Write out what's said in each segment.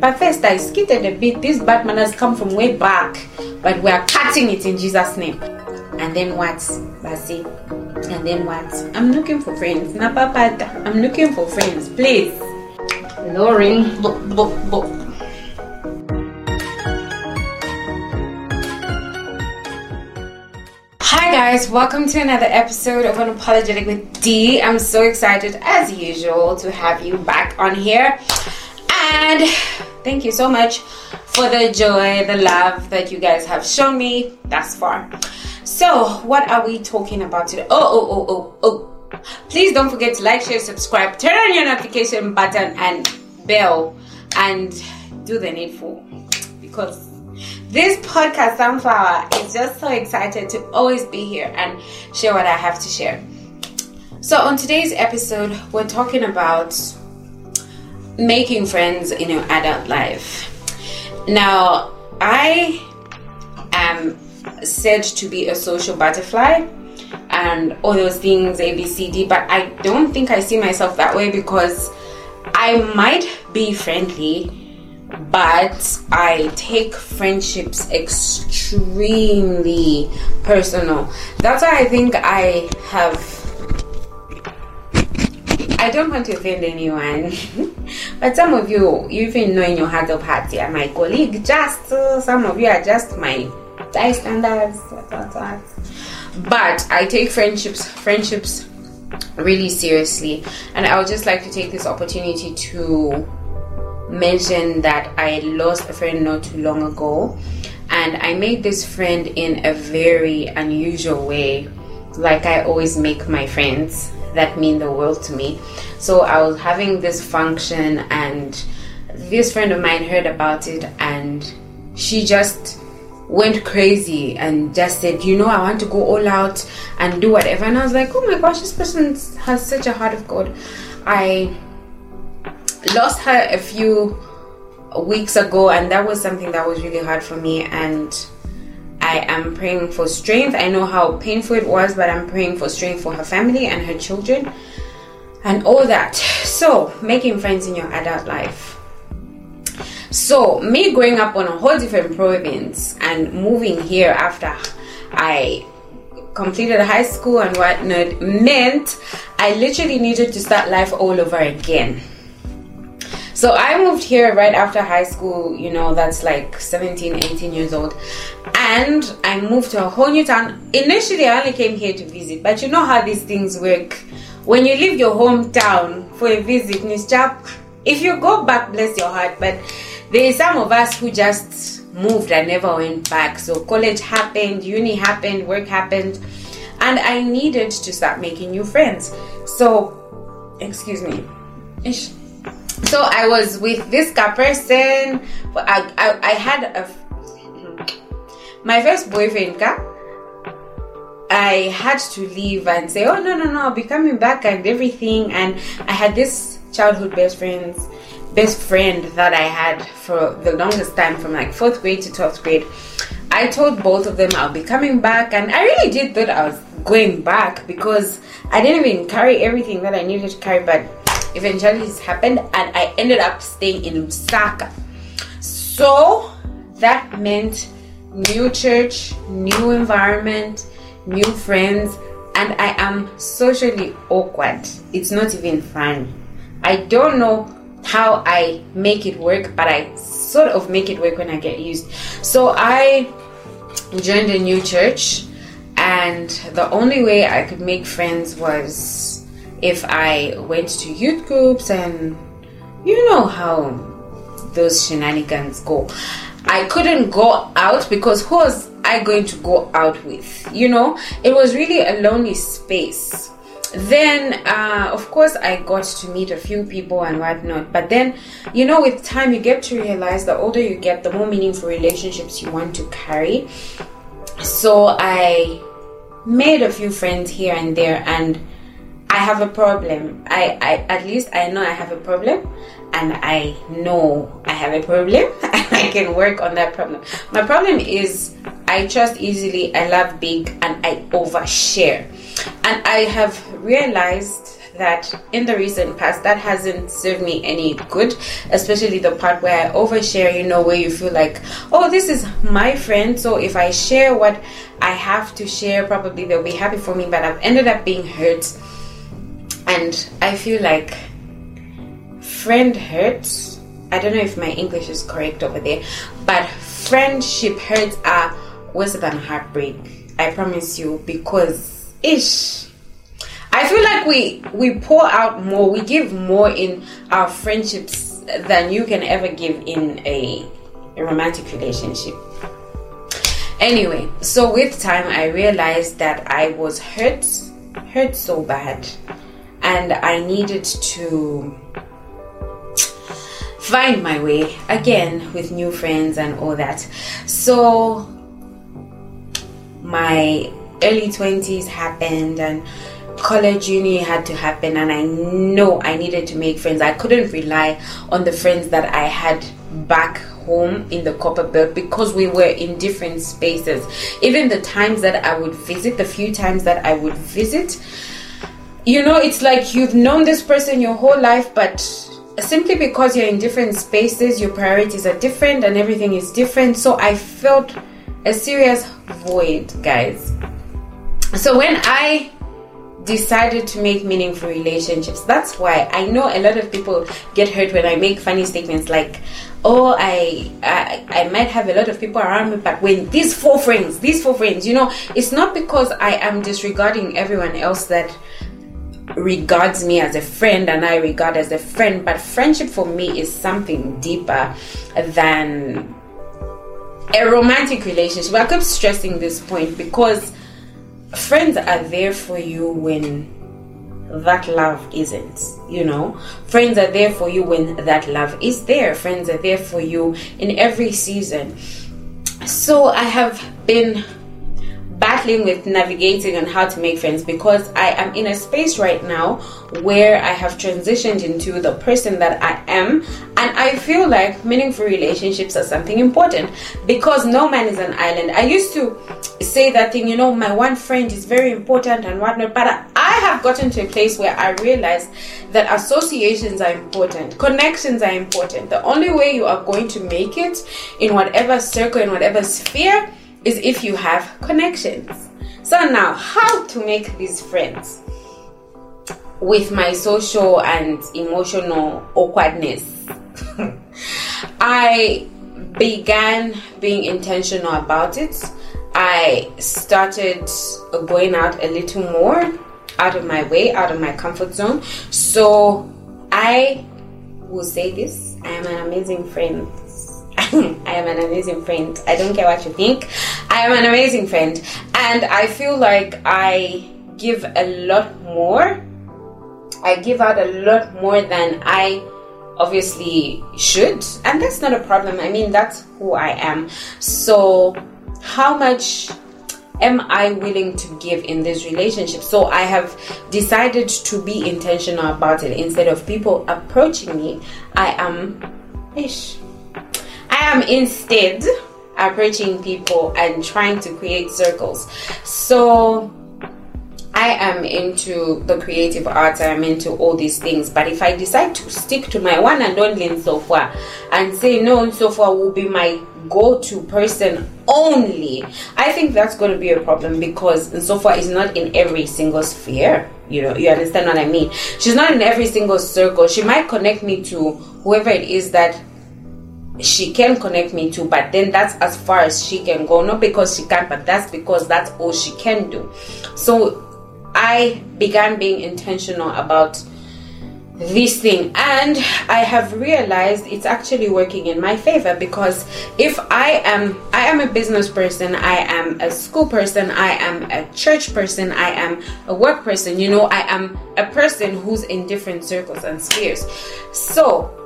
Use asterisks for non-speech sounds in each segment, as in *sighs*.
But first, I skidded a bit. This bad manners come from way back, but we are cutting it in Jesus' name. And then what? Basi. And then what? I'm looking for friends. Napapata. I'm looking for friends. Please. Lauren. Bo, bo, bo. Hi guys, welcome to another episode of Unapologetic with D. I'm so excited as usual to have you back on here. And thank you so much for the joy, the love that you guys have shown me thus far. So, what are we talking about today? Oh, oh, oh, oh, oh. Please don't forget to like, share, subscribe, turn on your notification button and bell, and do the needful because this podcast, Sunflower, is just so excited to always be here and share what I have to share. So, on today's episode, we're talking about making friends in your adult life. Now, I am said to be a social butterfly and all those things, A, B, C, D, but I don't think I see myself that way because I might be friendly, but I take friendships extremely personal. That's why I think I have I don't want to offend anyone, *laughs* but some of you, you even know in your heart of hearts, yeah, my colleague, just uh, some of you are just my bystanders. But I take friendships, friendships really seriously, and I would just like to take this opportunity to mention that I lost a friend not too long ago, and I made this friend in a very unusual way, like I always make my friends that mean the world to me. So I was having this function, and this friend of mine heard about it, and she just went crazy and just said, You know, I want to go all out and do whatever. And I was like, Oh my gosh, this person has such a heart of God. I lost her a few weeks ago, and that was something that was really hard for me. And I am praying for strength. I know how painful it was, but I'm praying for strength for her family and her children and all that. So, making friends in your adult life. So, me growing up on a whole different province and moving here after I completed high school and whatnot meant I literally needed to start life all over again. So I moved here right after high school, you know, that's like 17, 18 years old. And I moved to a whole new town. Initially, I only came here to visit, but you know how these things work. When you leave your hometown for a visit, if you go back, bless your heart. But there is some of us who just moved and never went back. So college happened, uni happened, work happened, and I needed to start making new friends. So, excuse me. Ish so I was with this person. I, I, I had a my first boyfriend. I had to leave and say, oh no no no, I'll be coming back and everything. And I had this childhood best friends, best friend that I had for the longest time, from like fourth grade to twelfth grade. I told both of them I'll be coming back, and I really did thought I was going back because I didn't even carry everything that I needed to carry, but eventually this happened and I ended up staying in Lusaka. So that meant new church, new environment, new friends, and I am socially awkward. It's not even fun. I don't know how I make it work, but I sort of make it work when I get used. So I joined a new church, and the only way I could make friends was if I went to youth groups and you know how those shenanigans go. I couldn't go out because who was I going to go out with? You know, it was really a lonely space. Then, uh, of course, I got to meet a few people and whatnot. But then, you know, with time, you get to realize the older you get, the more meaningful relationships you want to carry. So I made a few friends here and there, and I have a problem. I, I at least I know I have a problem and I know I have a problem *laughs* and I can work on that problem. My problem is I trust easily, I love big and I overshare. And I have realized that in the recent past that hasn't served me any good, especially the part where I overshare, you know, where you feel like, oh, this is my friend, so if I share what I have to share, probably they'll be happy for me, but I've ended up being hurt. And I feel like friend hurts. I don't know if my English is correct over there, but friendship hurts are worse than heartbreak. I promise you, because ish I feel like we we pour out more, we give more in our friendships than you can ever give in a, a romantic relationship. Anyway, so with time I realized that I was hurt, hurt so bad, and I needed to find my way again with new friends and all that. So my early 20s happened and college uni had to happen and i know i needed to make friends i couldn't rely on the friends that i had back home in the Copperbelt because we were in different spaces even the times that i would visit the few times that i would visit you know it's like you've known this person your whole life but simply because you're in different spaces your priorities are different and everything is different so i felt a serious void guys so when i decided to make meaningful relationships. That's why I know a lot of people get hurt when I make funny statements like, "Oh, I, I I might have a lot of people around me, but when these four friends, these four friends, you know, it's not because I am disregarding everyone else that regards me as a friend and I regard as a friend, but friendship for me is something deeper than a romantic relationship. I keep stressing this point because friends are there for you when that love isn't you know? Friends are there for you when that love is there. Friends are there for you in every season. So i have been battling with navigating on how to make friends because I am in a space right now where I have transitioned into the person that I am, and I feel like meaningful relationships are something important because no man is an island. I used to say that thing, you know, my one friend is very important and whatnot, but I have gotten to a place where I realize that associations are important, connections are important. The only way you are going to make it in whatever circle, in whatever sphere is if you have connections. So now, how to make these friends with my social and emotional awkwardness? *laughs* I began being intentional about it. I started going out a little more out of my way, out of my comfort zone. So I will say this I am an amazing friend *laughs* I am an amazing friend. I don't care what you think. I am an amazing friend. And I feel like I give a lot more. I give out a lot more than I obviously should. And that's not a problem. I mean, that's who I am. So, how much am I willing to give in this relationship? So I have decided to be intentional about it. Instead of people approaching me, I am ish. Am instead approaching people and trying to create circles. So I am into the creative arts, I'm into all these things. But if I decide to stick to my one and only Nsofwa and say no, Nsofwa will be my go to person only, I think that's going to be a problem because Nsofwa is not in every single sphere. You know, you understand what I mean? She's not in every single circle. She might connect me to whoever it is that she can connect me to but then that's as far as she can go. Not because she can't but that's because that's all she can do. So i began being intentional about this thing. And i have realized it's actually working in my favor because if i am i am a business person i am a school person i am a church person i am a work person you know i am a person who's in different circles and spheres. So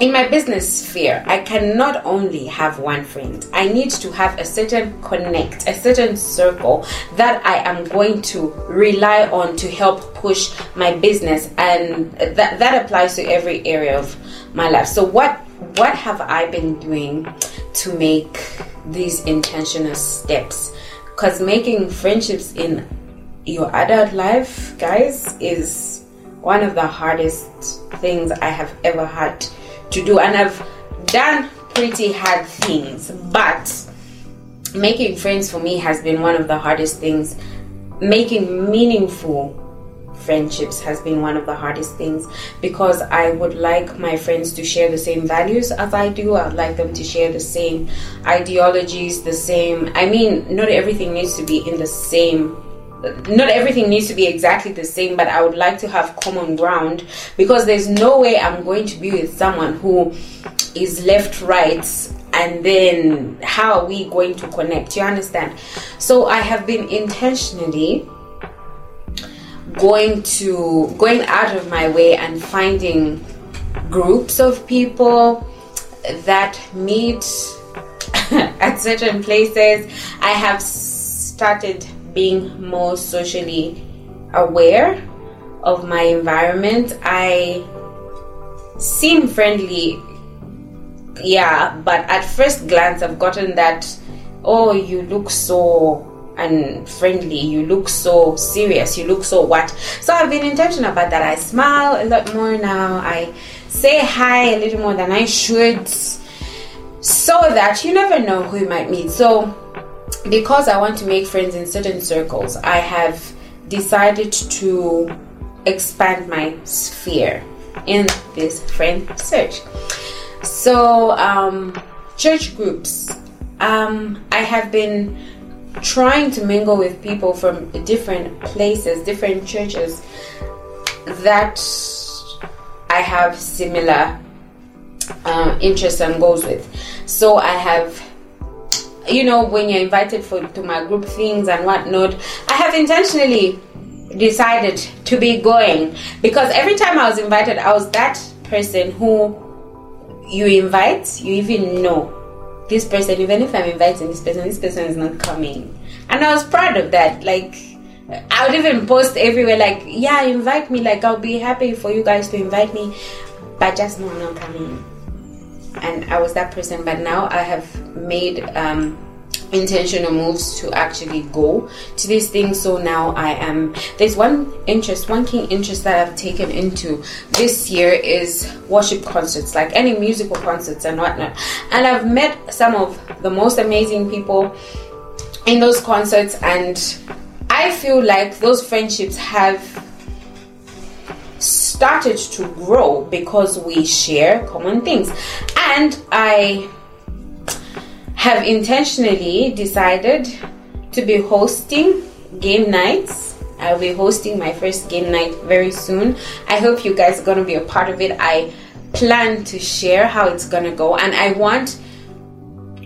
in my business sphere, I cannot only have one friend. I need to have a certain connect, a certain circle that I am going to rely on to help push my business, and that that applies to every area of my life. So what what have I been doing to make these intentional steps? Because making friendships in your adult life, guys, is one of the hardest things I have ever had to do. And I've done pretty hard things, but making friends for me has been one of the hardest things. Making meaningful friendships has been one of the hardest things because I would like my friends to share the same values as I do. I'd like them to share the same ideologies, the same. I mean, not everything needs to be in the same not everything needs to be exactly the same, but I would like to have common ground because there's no way I'm going to be with someone who is left right and then how are we going to connect? You understand? So I have been intentionally going to going out of my way and finding groups of people that meet *laughs* at certain places. I have started being more socially aware of my environment. I seem friendly, yeah, but at first glance, I've gotten that, oh, you look so unfriendly, you look so serious, you look so what. So I've been intentional about that. I smile a lot more now, I say hi a little more than I should, so that you never know who you might meet. So because I want to make friends in certain circles, I have decided to expand my sphere in this friend search. So, um, church groups. Um, I have been trying to mingle with people from different places, different churches that I have similar uh, interests and goals with. So I have you know, when you're invited for to my group things and whatnot, I have intentionally decided to be going because every time I was invited, I was that person who you invite, you even know this person, even if I'm inviting this person, this person is not coming. And I was proud of that. Like, I would even post everywhere, like, yeah, invite me. Like, I'll be happy for you guys to invite me, but just no, not coming and I was that person. But now I have made um, intentional moves to actually go to these things. So now I am. There's one interest, one key interest that I've taken into this year is worship concerts, like any musical concerts and whatnot. And I've met some of the most amazing people in those concerts, and I feel like those friendships have started to grow because we share common things. And I have intentionally decided to be hosting game nights. I'll be hosting my first game night very soon. I hope you guys are going to be a part of it. I plan to share how it's going to go, and I want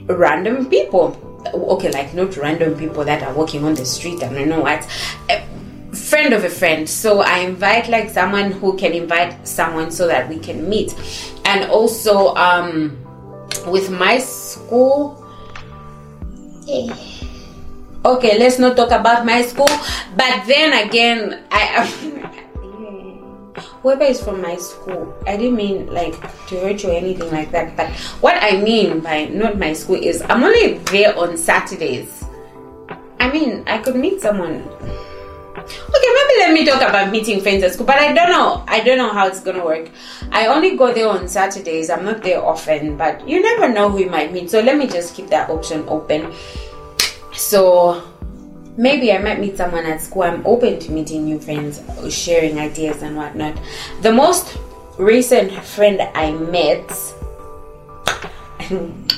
random people. Okay, like not random people that are walking on the street and I know what friend of a friend. So I invite like someone who can invite someone so that we can meet. And also um with my school okay, let's not talk about my school. But then again, I *laughs* whoever is from my school, I didn't mean like to hurt or anything like that. But what I mean by not my school is I'm only there on Saturdays. I mean, I could meet someone okay maybe let me talk about meeting friends at school but i don't know i don't know how it's gonna work. I only go there on saturdays i'm not there often but you never know who you might meet so let me just keep that option open. So maybe i might meet someone at school i'm open to meeting new friends sharing ideas and whatnot. The most recent friend i met *laughs*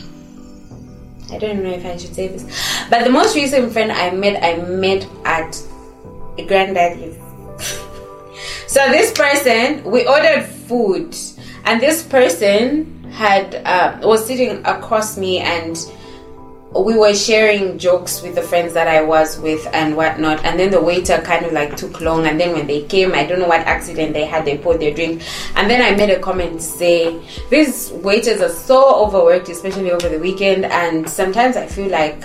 I don't know if I should say this, but the most recent friend I met, I met at granddaddy. so this person, we ordered food, and this person had uh, was sitting across me and we were sharing jokes with the friends that I was with and whatnot. And then the waiter kind of like took long. And then when they came, I don't know what accident they had, they poured their drink. And then I made a comment say, these waiters are so overworked, especially over the weekend. And sometimes I feel like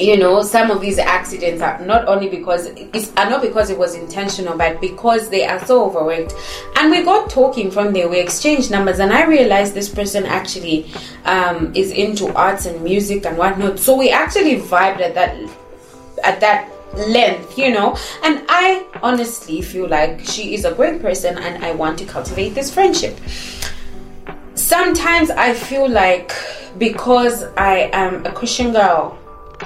you know some of these accidents are not only because it's are not because it was intentional but because they are so overworked and we got talking from there we exchanged numbers and i realized this person actually um, is into arts and music and whatnot so we actually vibed at that at that length, you know. And I honestly feel like she is a great person and I want to cultivate this friendship. Sometimes I feel like because I am a Christian girl,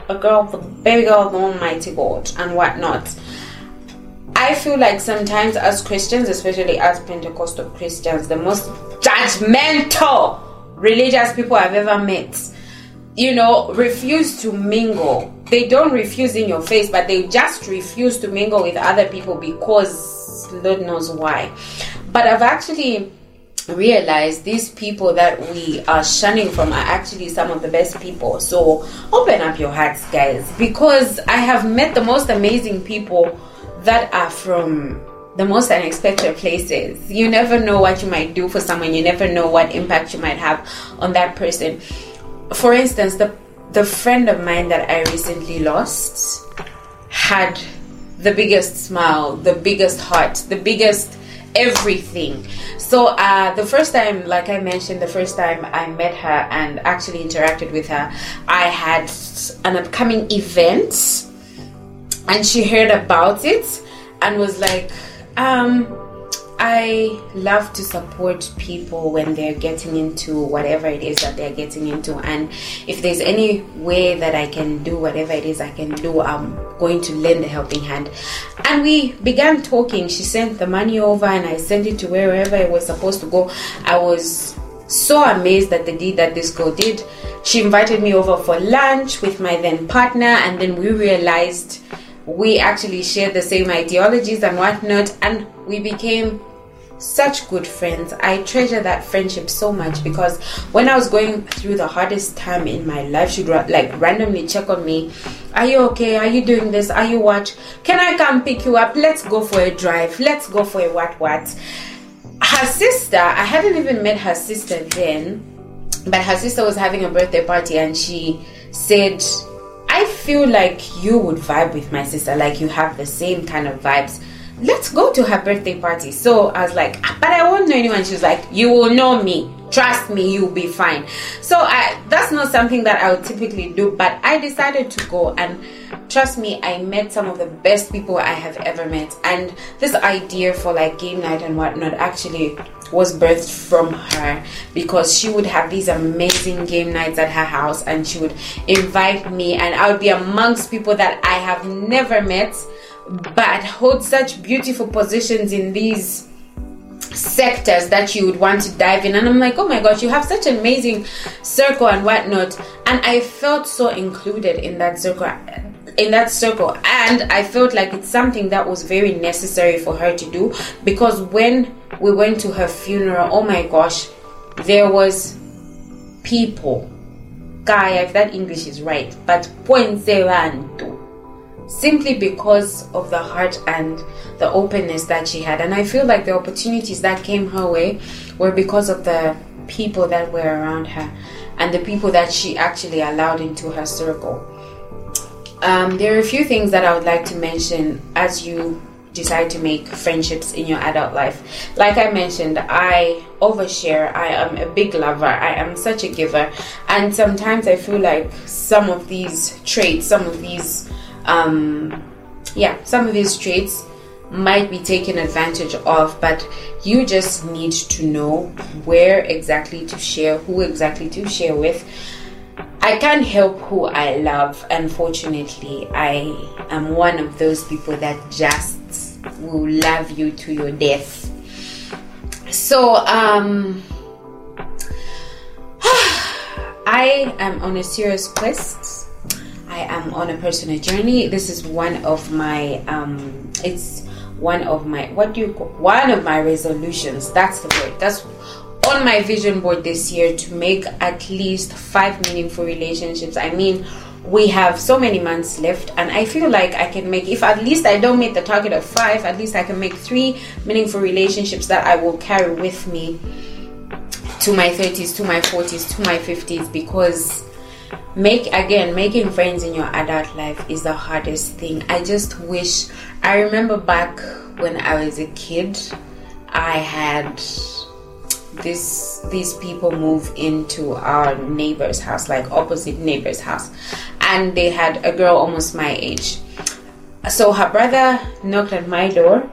a girl, the baby girl of the Almighty God, and whatnot. I feel like sometimes as Christians, especially as Pentecostal Christians, the most judgmental religious people I've ever met, you know, refuse to mingle. They don't refuse in your face, but they just refuse to mingle with other people because Lord knows why. But I've actually realize these people that we are shunning from are actually some of the best people. So open up your hearts, guys, because I have met the most amazing people that are from the most unexpected places. You never know what you might do for someone, you never know what impact you might have on that person. For instance, the the friend of mine that I recently lost had the biggest smile, the biggest heart, the biggest everything. So uh, the first time, like I mentioned, the first time I met her and actually interacted with her, I had an upcoming event, and she heard about it and was like, um, I love to support people when they're getting into whatever it is that they're getting into. And if there's any way that I can do whatever it is I can do, I'm going to lend a helping hand. And we began talking. She sent the money over and I sent it to wherever it was supposed to go. I was so amazed at the deed that this girl did. She invited me over for lunch with my then partner, and then we realized we actually shared the same ideologies and whatnot, and we became such good friends. I treasure that friendship so much because when I was going through the hardest time in my life, she'd like randomly check on me. Are you okay? Are you doing this? Are you what? Can I come pick you up? Let's go for a drive. Let's go for a what what. Her sister, I hadn't even met her sister then, but her sister was having a birthday party and she said I feel like you would vibe with my sister, like you have the same kind of vibes. Let's go to her birthday party. So I was like, ah, but I won't know anyone. She was like, you will know me. Trust me, you'll be fine. So I, that's not something that I would typically do, but I decided to go and trust me, I met some of the best people I have ever met. And this idea for like game night and whatnot actually was birthed from her because she would have these amazing game nights at her house and she would invite me and I would be amongst people that I have never met but hold such beautiful positions in these sectors that you would want to dive in. And i'm like oh my gosh you have such an amazing circle and whatnot. And i felt so included in that circle in that circle. And i felt like it's something that was very necessary for her to do because when we went to her funeral oh my gosh there was people. Guy if that english is right but poinseranto. Simply because of the heart and the openness that she had. And i feel like the opportunities that came her way were because of the people that were around her and the people that she actually allowed into her circle um, there are a few things that I would like to mention as you decide to make friendships in your adult life. Like I mentioned, I overshare. I am a big lover. I am such a giver. And sometimes I feel like some of these traits, some of these, um, yeah, some of these traits might be taken advantage of, but you just need to know where exactly to share, who exactly to share with I can't help who I love. Unfortunately, I am one of those people that just will love you to your death. So, um, *sighs* I am on a serious quest. I am on a personal journey. This is one of my, um, it's one of my, what do you call, one of my resolutions. That's the word. That's on my vision board this year to make at least five meaningful relationships. I mean, we have so many months left, and I feel like I can make, if at least I don't meet the target of five, at least I can make three meaningful relationships that I will carry with me to my 30s, to my 40s, to my 50s because make again making friends in your adult life is the hardest thing i just wish i remember back when i was a kid i had this these people move into our neighbor's house like opposite neighbor's house and they had a girl almost my age so her brother knocked at my door,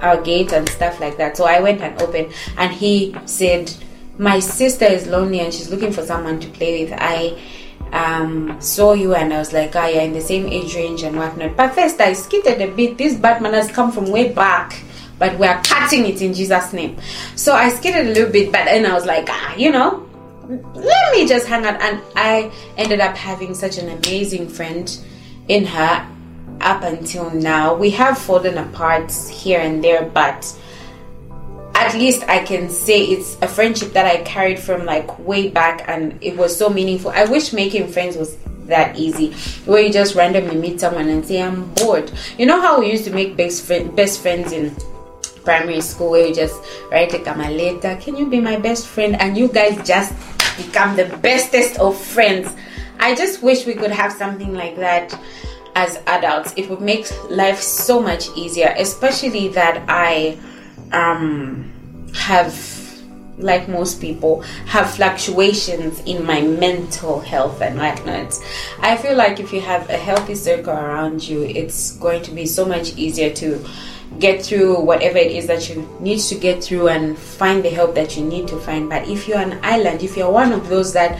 our gate, and stuff like that. So I went and opened, and he said, "My sister is lonely and she's looking for someone to play with." I um, saw you and I was like, ah, you're in the same age range and whatnot. But first, I skated a bit. This Batman has come from way back, but we are cutting it in Jesus' name. So I skated a little bit, but then I was like, ah, you know, let me just hang out. And I ended up having such an amazing friend in her up until now. We have fallen apart here and there, but at least I can say it's a friendship that I carried from like way back and it was so meaningful. I wish making friends was that easy where you just randomly meet someone and say I'm bored. You know how we used to make best friend best friends in primary school where you just write a letter, can you be my best friend? And you guys just become the bestest of friends. I just wish we could have something like that as adults. It would make life so much easier, especially that I um, have like most people have fluctuations in my mental health and whatnot i feel like if you have a healthy circle around you it's going to be so much easier to get through whatever it is that you need to get through and find the help that you need to find. But if you're an island if you're one of those that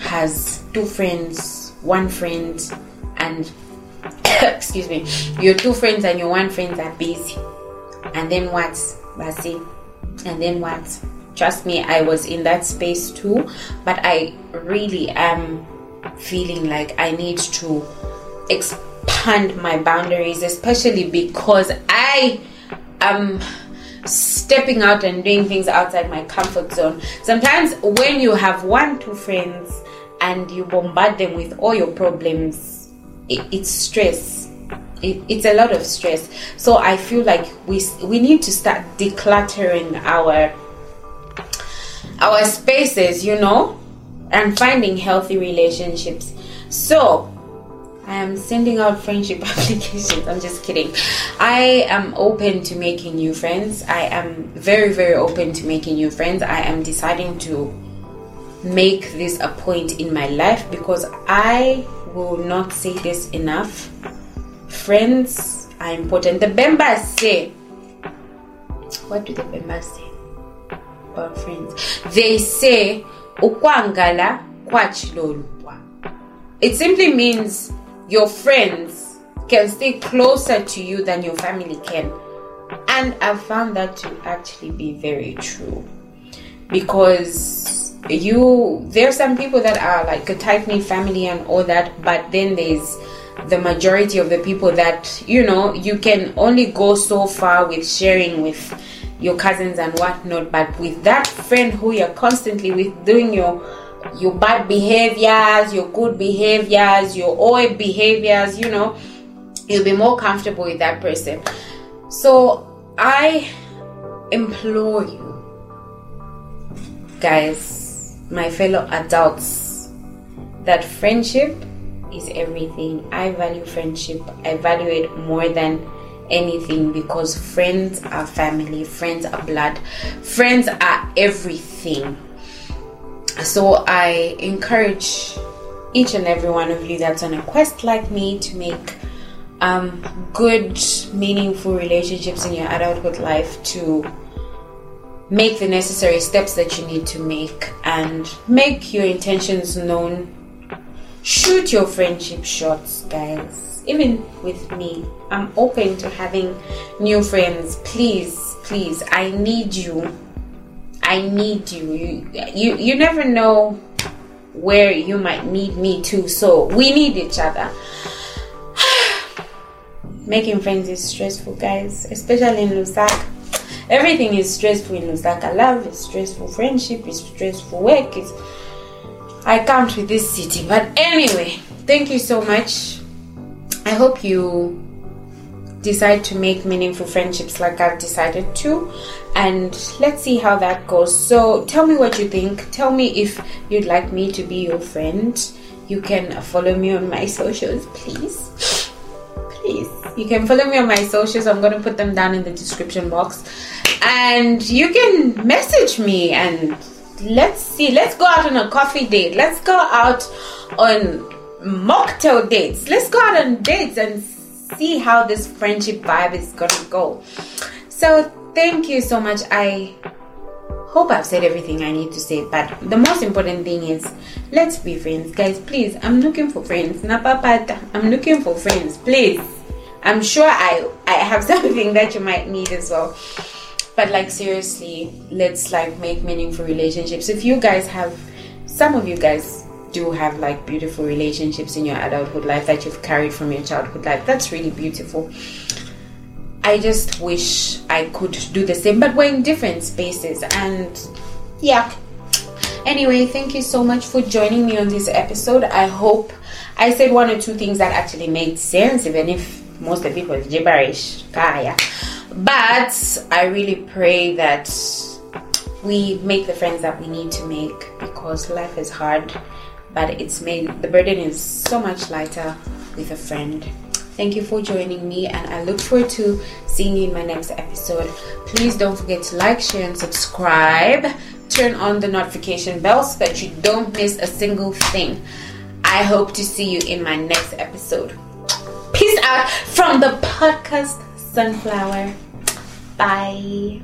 has two friends one friend and *coughs* excuse me your two friends and your one friend are busy and then what basi? And then what? Trust me i was in that space too but i really am feeling like i need to expand my boundaries especially because i am stepping out and doing things outside my comfort zone sometimes when you have one two friends and you bombard them with all your problems it, it's stress it, it's a lot of stress. So I feel like we we need to start decluttering our our spaces, you know, and finding healthy relationships. So I am sending out friendship *laughs* applications. I'm just kidding. I am open to making new friends. I am very, very open to making new friends. I am deciding to make this a point in my life because I will not say this enough friends are important. The Bembas say, what do the Bembas say about friends? They say, ukwangala kwachilolupwa. It simply means your friends can stay closer to you than your family can. And I've found that to actually be very true. Because you, there are some people that are like a tight knit family and all that, but then there's the majority of the people that you know you can only go so far with sharing with your cousins and whatnot but with that friend who you're constantly with doing your your bad behaviors your good behaviors your old behaviors you know you'll be more comfortable with that person so i implore you guys my fellow adults that friendship is everything. I value friendship. I value it more than anything because friends are family, friends are blood, friends are everything. So I encourage each and every one of you that's on a quest like me to make um, good, meaningful relationships in your adulthood life to make the necessary steps that you need to make and make your intentions known shoot your friendship shots, guys. Even with me, I'm open to having new friends. Please, please, I need you. I need you. You, you, you never know where you might need me too. So we need each other. *sighs* Making friends is stressful, guys, especially in Lusaka. Everything is stressful in Lusaka. Love is stressful. Friendship is stressful. Work is I can't with this city. But anyway, thank you so much. I hope you decide to make meaningful friendships like I've decided to. And let's see how that goes. So tell me what you think. Tell me if you'd like me to be your friend. You can follow me on my socials, please. Please. You can follow me on my socials. I'm going to put them down in the description box. And you can message me and let's see let's go out on a coffee date let's go out on mocktail dates let's go out on dates and see how this friendship vibe is gonna go. So thank you so much. I hope I've said everything I need to say, but the most important thing is let's be friends, guys. Please, I'm looking for friends. I'm looking for friends. Please, I'm sure I I have *laughs* something that you might need as well. But like seriously, let's like make meaningful relationships. If you guys have, some of you guys do have like beautiful relationships in your adulthood life that you've carried from your childhood life. That's really beautiful. I just wish I could do the same, but we're in different spaces, and yeah. Anyway, thank you so much for joining me on this episode. I hope I said one or two things that actually made sense, even if most of it was gibberish. But I really pray that we make the friends that we need to make because life is hard, but it's made the burden is so much lighter with a friend. Thank you for joining me, and I look forward to seeing you in my next episode. Please don't forget to like, share, and subscribe. Turn on the notification bell so that you don't miss a single thing. I hope to see you in my next episode. Peace out from the podcast Sunflower. Bye.